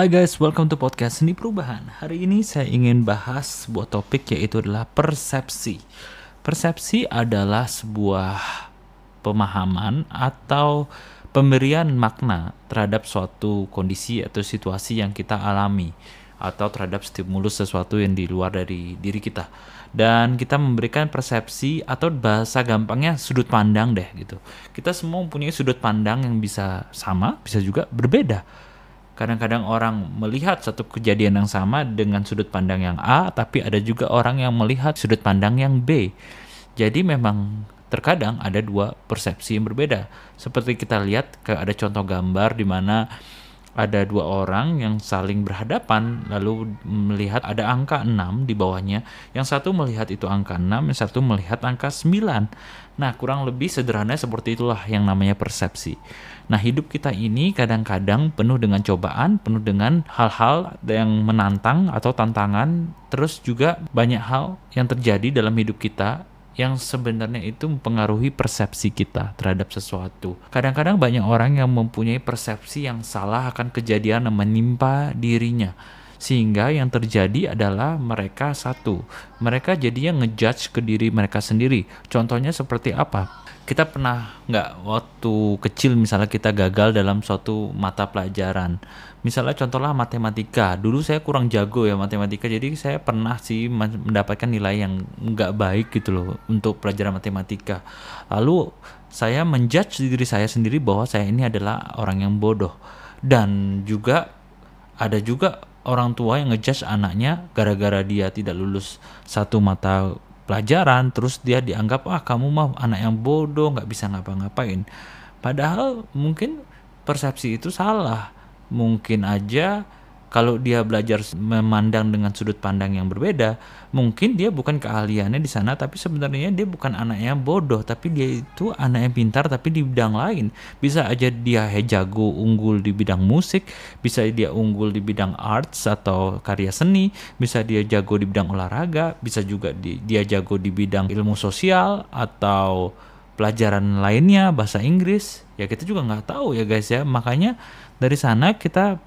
Hai guys, welcome to podcast Seni Perubahan. Hari ini saya ingin bahas sebuah topik yaitu adalah persepsi. Persepsi adalah sebuah pemahaman atau pemberian makna terhadap suatu kondisi atau situasi yang kita alami atau terhadap stimulus sesuatu yang di luar dari diri kita. Dan kita memberikan persepsi atau bahasa gampangnya sudut pandang deh gitu. Kita semua mempunyai sudut pandang yang bisa sama, bisa juga berbeda Kadang-kadang orang melihat satu kejadian yang sama dengan sudut pandang yang A, tapi ada juga orang yang melihat sudut pandang yang B. Jadi memang terkadang ada dua persepsi yang berbeda. Seperti kita lihat ada contoh gambar di mana ada dua orang yang saling berhadapan lalu melihat ada angka 6 di bawahnya. Yang satu melihat itu angka 6, yang satu melihat angka 9. Nah, kurang lebih sederhana seperti itulah yang namanya persepsi. Nah, hidup kita ini kadang-kadang penuh dengan cobaan, penuh dengan hal-hal yang menantang atau tantangan, terus juga banyak hal yang terjadi dalam hidup kita yang sebenarnya itu mempengaruhi persepsi kita terhadap sesuatu. Kadang-kadang banyak orang yang mempunyai persepsi yang salah akan kejadian yang menimpa dirinya. Sehingga yang terjadi adalah mereka satu. Mereka jadinya ngejudge ke diri mereka sendiri. Contohnya seperti apa? kita pernah nggak waktu kecil misalnya kita gagal dalam suatu mata pelajaran misalnya contohnya matematika dulu saya kurang jago ya matematika jadi saya pernah sih mendapatkan nilai yang nggak baik gitu loh untuk pelajaran matematika lalu saya menjudge diri saya sendiri bahwa saya ini adalah orang yang bodoh dan juga ada juga orang tua yang ngejudge anaknya gara-gara dia tidak lulus satu mata pelajaran terus dia dianggap ah kamu mah anak yang bodoh nggak bisa ngapa-ngapain. Padahal mungkin persepsi itu salah. Mungkin aja kalau dia belajar memandang dengan sudut pandang yang berbeda, mungkin dia bukan keahliannya di sana, tapi sebenarnya dia bukan anak yang bodoh, tapi dia itu anak yang pintar tapi di bidang lain. Bisa aja dia jago unggul di bidang musik, bisa dia unggul di bidang arts atau karya seni, bisa dia jago di bidang olahraga, bisa juga di, dia jago di bidang ilmu sosial atau pelajaran lainnya bahasa Inggris ya kita juga nggak tahu ya guys ya makanya dari sana kita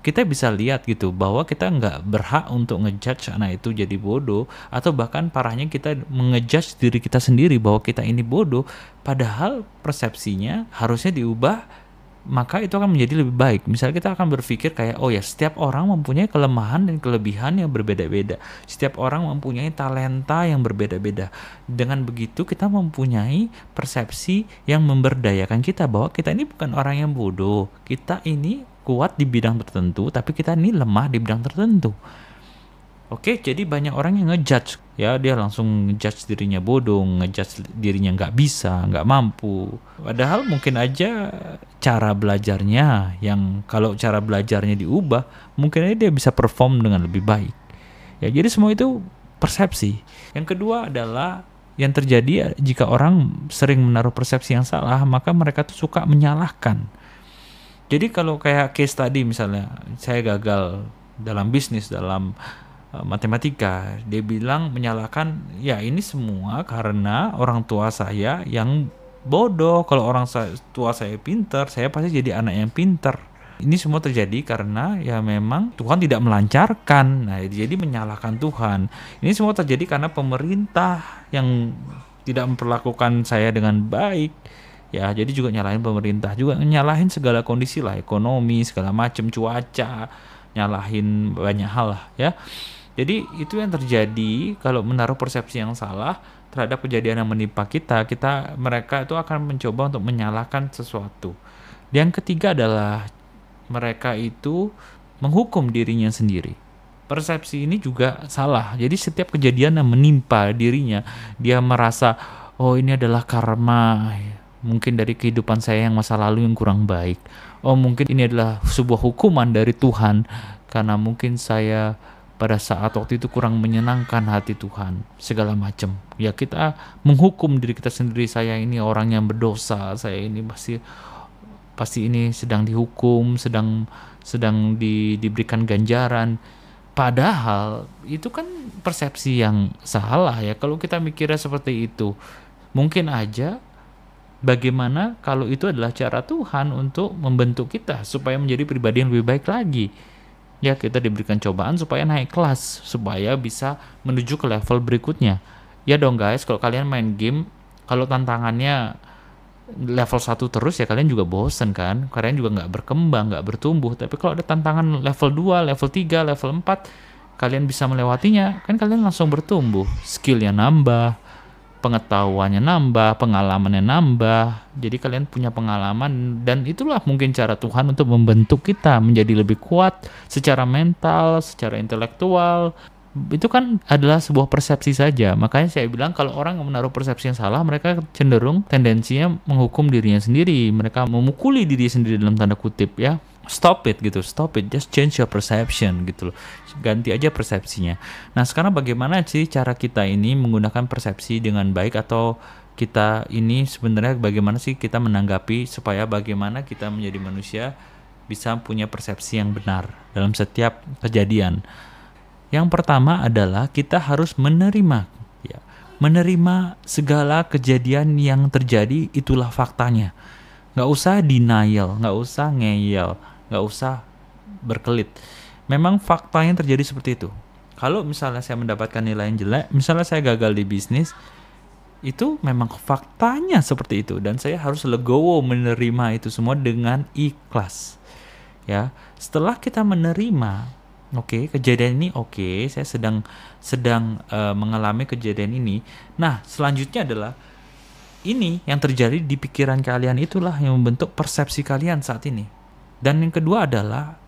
kita bisa lihat gitu bahwa kita nggak berhak untuk ngejudge anak itu jadi bodoh atau bahkan parahnya kita mengejudge diri kita sendiri bahwa kita ini bodoh padahal persepsinya harusnya diubah maka itu akan menjadi lebih baik. Misalnya kita akan berpikir kayak oh ya setiap orang mempunyai kelemahan dan kelebihan yang berbeda-beda. Setiap orang mempunyai talenta yang berbeda-beda. Dengan begitu kita mempunyai persepsi yang memberdayakan kita bahwa kita ini bukan orang yang bodoh. Kita ini kuat di bidang tertentu, tapi kita ini lemah di bidang tertentu. Oke, jadi banyak orang yang ngejudge, ya dia langsung ngejudge dirinya bodoh, ngejudge dirinya nggak bisa, nggak mampu. Padahal mungkin aja cara belajarnya yang kalau cara belajarnya diubah, mungkin aja dia bisa perform dengan lebih baik. Ya, jadi semua itu persepsi. Yang kedua adalah yang terjadi jika orang sering menaruh persepsi yang salah, maka mereka tuh suka menyalahkan jadi kalau kayak case tadi misalnya saya gagal dalam bisnis dalam uh, matematika, dia bilang menyalahkan ya ini semua karena orang tua saya yang bodoh. Kalau orang tua saya pinter, saya pasti jadi anak yang pinter. Ini semua terjadi karena ya memang Tuhan tidak melancarkan. Nah, jadi menyalahkan Tuhan. Ini semua terjadi karena pemerintah yang tidak memperlakukan saya dengan baik ya jadi juga nyalahin pemerintah juga nyalahin segala kondisi lah ekonomi segala macam cuaca nyalahin banyak hal lah ya. Jadi itu yang terjadi kalau menaruh persepsi yang salah terhadap kejadian yang menimpa kita kita mereka itu akan mencoba untuk menyalahkan sesuatu. Yang ketiga adalah mereka itu menghukum dirinya sendiri. Persepsi ini juga salah. Jadi setiap kejadian yang menimpa dirinya dia merasa oh ini adalah karma mungkin dari kehidupan saya yang masa lalu yang kurang baik. Oh, mungkin ini adalah sebuah hukuman dari Tuhan karena mungkin saya pada saat waktu itu kurang menyenangkan hati Tuhan, segala macam. Ya kita menghukum diri kita sendiri, saya ini orang yang berdosa, saya ini pasti pasti ini sedang dihukum, sedang sedang di, diberikan ganjaran. Padahal itu kan persepsi yang salah ya. Kalau kita mikirnya seperti itu, mungkin aja bagaimana kalau itu adalah cara Tuhan untuk membentuk kita supaya menjadi pribadi yang lebih baik lagi. Ya, kita diberikan cobaan supaya naik kelas, supaya bisa menuju ke level berikutnya. Ya dong guys, kalau kalian main game, kalau tantangannya level 1 terus ya kalian juga bosen kan kalian juga nggak berkembang nggak bertumbuh tapi kalau ada tantangan level 2 level 3 level 4 kalian bisa melewatinya kan kalian langsung bertumbuh skillnya nambah pengetahuannya nambah, pengalamannya nambah. Jadi kalian punya pengalaman dan itulah mungkin cara Tuhan untuk membentuk kita menjadi lebih kuat secara mental, secara intelektual. Itu kan adalah sebuah persepsi saja. Makanya saya bilang kalau orang menaruh persepsi yang salah, mereka cenderung tendensinya menghukum dirinya sendiri. Mereka memukuli diri sendiri dalam tanda kutip ya stop it gitu stop it just change your perception gitu loh. Ganti aja persepsinya. Nah sekarang bagaimana sih cara kita ini menggunakan persepsi dengan baik atau kita ini sebenarnya bagaimana sih kita menanggapi supaya bagaimana kita menjadi manusia bisa punya persepsi yang benar dalam setiap kejadian? Yang pertama adalah kita harus menerima ya menerima segala kejadian yang terjadi itulah faktanya. Nggak usah denial nggak usah ngeyel nggak usah berkelit. Memang fakta yang terjadi seperti itu. Kalau misalnya saya mendapatkan nilai yang jelek, misalnya saya gagal di bisnis, itu memang faktanya seperti itu dan saya harus legowo menerima itu semua dengan ikhlas. Ya, setelah kita menerima, oke, okay, kejadian ini oke, okay, saya sedang sedang uh, mengalami kejadian ini. Nah, selanjutnya adalah ini yang terjadi di pikiran kalian itulah yang membentuk persepsi kalian saat ini. Dan yang kedua adalah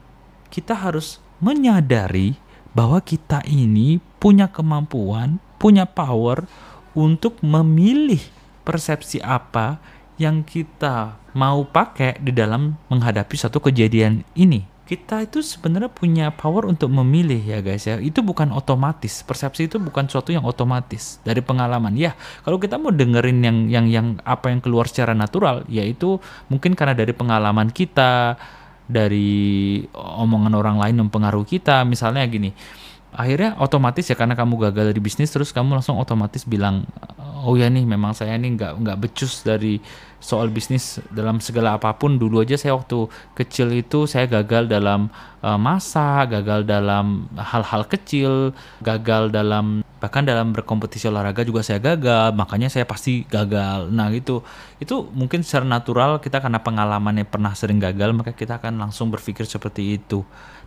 kita harus menyadari bahwa kita ini punya kemampuan, punya power untuk memilih persepsi apa yang kita mau pakai di dalam menghadapi satu kejadian ini. Kita itu sebenarnya punya power untuk memilih ya guys ya. Itu bukan otomatis. Persepsi itu bukan sesuatu yang otomatis dari pengalaman. Ya, kalau kita mau dengerin yang yang yang apa yang keluar secara natural, yaitu mungkin karena dari pengalaman kita, dari omongan orang lain mempengaruhi kita. Misalnya gini akhirnya otomatis ya karena kamu gagal di bisnis terus kamu langsung otomatis bilang oh ya nih memang saya ini nggak nggak becus dari soal bisnis dalam segala apa pun dulu aja saya waktu kecil itu saya gagal dalam uh, masa gagal dalam hal-hal kecil gagal dalam bahkan dalam berkompetisi olahraga juga saya gagal makanya saya pasti gagal nah itu itu mungkin secara natural kita karena pengalamannya pernah sering gagal maka kita akan langsung berpikir seperti itu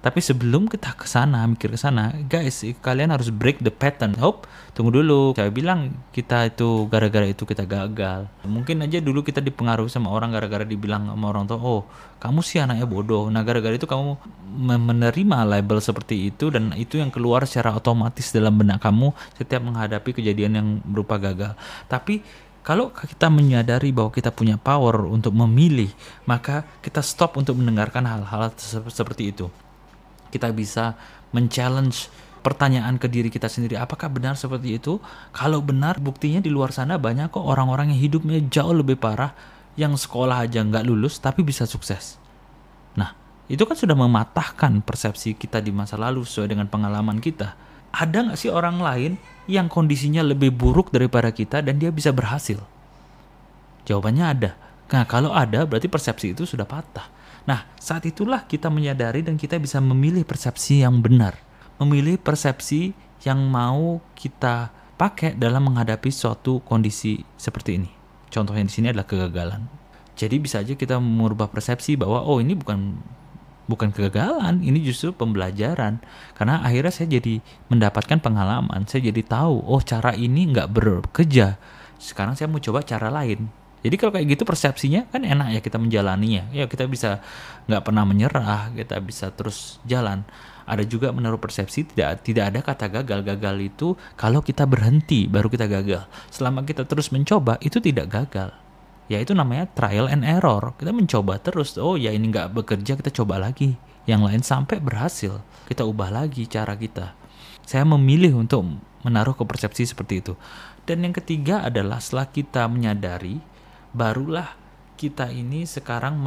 tapi sebelum kita ke sana, mikir ke sana, guys, kalian harus break the pattern. Hope, tunggu dulu. Saya bilang kita itu gara-gara itu kita gagal. Mungkin aja dulu kita dipengaruhi sama orang gara-gara dibilang sama orang tua, "Oh, kamu sih anaknya bodoh." Nah, gara-gara itu kamu menerima label seperti itu dan itu yang keluar secara otomatis dalam benak kamu setiap menghadapi kejadian yang berupa gagal. Tapi kalau kita menyadari bahwa kita punya power untuk memilih, maka kita stop untuk mendengarkan hal-hal seperti itu kita bisa men-challenge pertanyaan ke diri kita sendiri apakah benar seperti itu? Kalau benar buktinya di luar sana banyak kok orang-orang yang hidupnya jauh lebih parah yang sekolah aja nggak lulus tapi bisa sukses. Nah itu kan sudah mematahkan persepsi kita di masa lalu sesuai dengan pengalaman kita. Ada nggak sih orang lain yang kondisinya lebih buruk daripada kita dan dia bisa berhasil? Jawabannya ada. Nah kalau ada berarti persepsi itu sudah patah. Nah, saat itulah kita menyadari dan kita bisa memilih persepsi yang benar, memilih persepsi yang mau kita pakai dalam menghadapi suatu kondisi seperti ini. Contohnya di sini adalah kegagalan. Jadi bisa aja kita merubah persepsi bahwa oh ini bukan bukan kegagalan, ini justru pembelajaran. Karena akhirnya saya jadi mendapatkan pengalaman, saya jadi tahu oh cara ini nggak bekerja. Sekarang saya mau coba cara lain jadi kalau kayak gitu persepsinya kan enak ya kita menjalaninya. Ya kita bisa nggak pernah menyerah, kita bisa terus jalan. Ada juga menaruh persepsi tidak tidak ada kata gagal. Gagal itu kalau kita berhenti baru kita gagal. Selama kita terus mencoba itu tidak gagal. Ya itu namanya trial and error. Kita mencoba terus. Oh ya ini nggak bekerja kita coba lagi. Yang lain sampai berhasil. Kita ubah lagi cara kita. Saya memilih untuk menaruh ke persepsi seperti itu. Dan yang ketiga adalah setelah kita menyadari barulah kita ini sekarang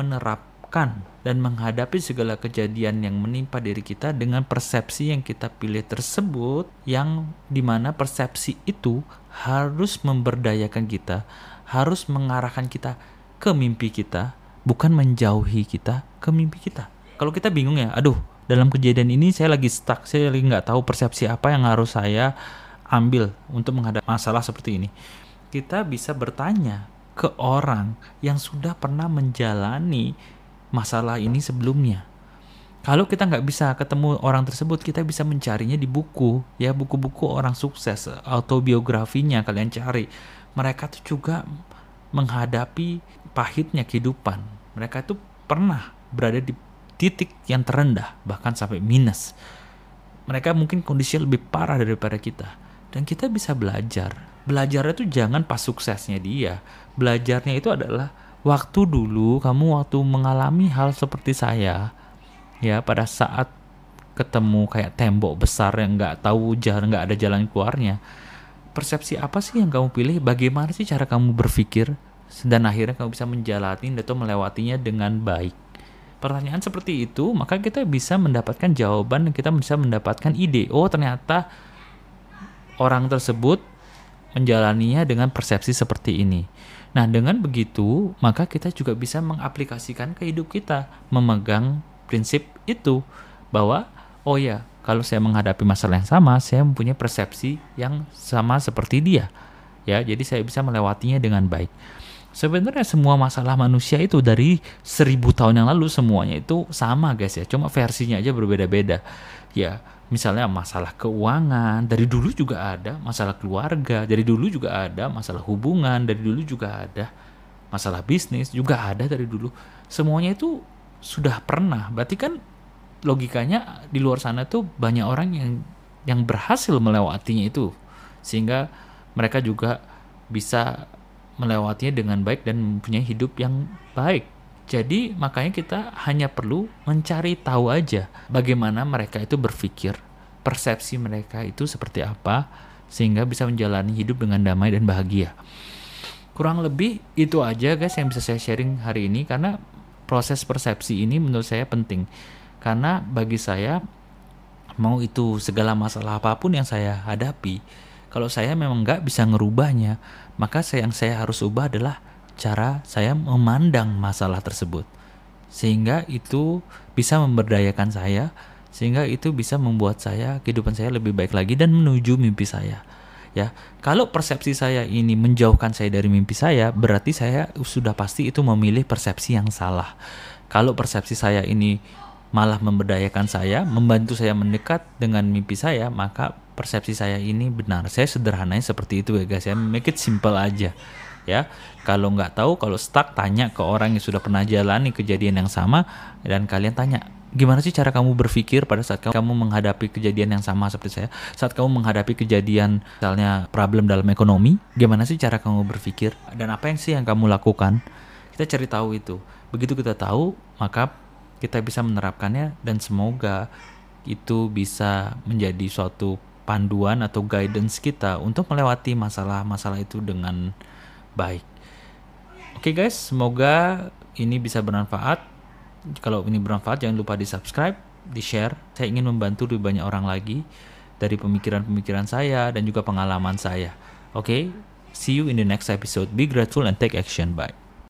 menerapkan dan menghadapi segala kejadian yang menimpa diri kita dengan persepsi yang kita pilih tersebut yang di mana persepsi itu harus memberdayakan kita harus mengarahkan kita ke mimpi kita bukan menjauhi kita ke mimpi kita kalau kita bingung ya aduh dalam kejadian ini saya lagi stuck, saya lagi nggak tahu persepsi apa yang harus saya ambil untuk menghadapi masalah seperti ini. Kita bisa bertanya ke orang yang sudah pernah menjalani masalah ini sebelumnya. Kalau kita nggak bisa ketemu orang tersebut, kita bisa mencarinya di buku, ya buku-buku orang sukses, autobiografinya kalian cari. Mereka tuh juga menghadapi pahitnya kehidupan. Mereka tuh pernah berada di titik yang terendah, bahkan sampai minus. Mereka mungkin kondisinya lebih parah daripada kita. Dan kita bisa belajar. Belajarnya itu jangan pas suksesnya dia. Belajarnya itu adalah waktu dulu kamu waktu mengalami hal seperti saya, ya pada saat ketemu kayak tembok besar yang nggak tahu jalan nggak ada jalan keluarnya persepsi apa sih yang kamu pilih? Bagaimana sih cara kamu berpikir? Dan akhirnya kamu bisa menjalani atau melewatinya dengan baik. Pertanyaan seperti itu, maka kita bisa mendapatkan jawaban dan kita bisa mendapatkan ide. Oh, ternyata orang tersebut menjalaninya dengan persepsi seperti ini. Nah, dengan begitu, maka kita juga bisa mengaplikasikan ke hidup kita, memegang prinsip itu bahwa oh ya, kalau saya menghadapi masalah yang sama, saya mempunyai persepsi yang sama seperti dia. Ya, jadi saya bisa melewatinya dengan baik. Sebenarnya semua masalah manusia itu dari seribu tahun yang lalu semuanya itu sama guys ya, cuma versinya aja berbeda-beda. Ya, misalnya masalah keuangan dari dulu juga ada, masalah keluarga dari dulu juga ada, masalah hubungan dari dulu juga ada, masalah bisnis juga ada dari dulu. Semuanya itu sudah pernah. Berarti kan logikanya di luar sana tuh banyak orang yang yang berhasil melewatinya itu sehingga mereka juga bisa melewatinya dengan baik dan mempunyai hidup yang baik. Jadi makanya kita hanya perlu mencari tahu aja bagaimana mereka itu berpikir, persepsi mereka itu seperti apa sehingga bisa menjalani hidup dengan damai dan bahagia. Kurang lebih itu aja guys yang bisa saya sharing hari ini karena proses persepsi ini menurut saya penting. Karena bagi saya mau itu segala masalah apa pun yang saya hadapi, kalau saya memang nggak bisa ngerubahnya, maka yang saya harus ubah adalah cara saya memandang masalah tersebut. Sehingga itu bisa memberdayakan saya, sehingga itu bisa membuat saya kehidupan saya lebih baik lagi dan menuju mimpi saya. Ya, kalau persepsi saya ini menjauhkan saya dari mimpi saya, berarti saya sudah pasti itu memilih persepsi yang salah. Kalau persepsi saya ini malah memberdayakan saya, membantu saya mendekat dengan mimpi saya, maka persepsi saya ini benar. Saya sederhananya seperti itu ya guys. Ya make it simple aja. Ya, kalau nggak tahu, kalau stuck tanya ke orang yang sudah pernah jalani kejadian yang sama dan kalian tanya, gimana sih cara kamu berpikir pada saat kamu menghadapi kejadian yang sama seperti saya? Saat kamu menghadapi kejadian misalnya problem dalam ekonomi, gimana sih cara kamu berpikir dan apa yang sih yang kamu lakukan? Kita cari tahu itu. Begitu kita tahu, maka kita bisa menerapkannya dan semoga itu bisa menjadi suatu panduan atau guidance kita untuk melewati masalah-masalah itu dengan baik. Oke okay guys, semoga ini bisa bermanfaat. Kalau ini bermanfaat jangan lupa di subscribe, di share. Saya ingin membantu lebih banyak orang lagi dari pemikiran-pemikiran saya dan juga pengalaman saya. Oke, okay? see you in the next episode. Be grateful and take action. Bye.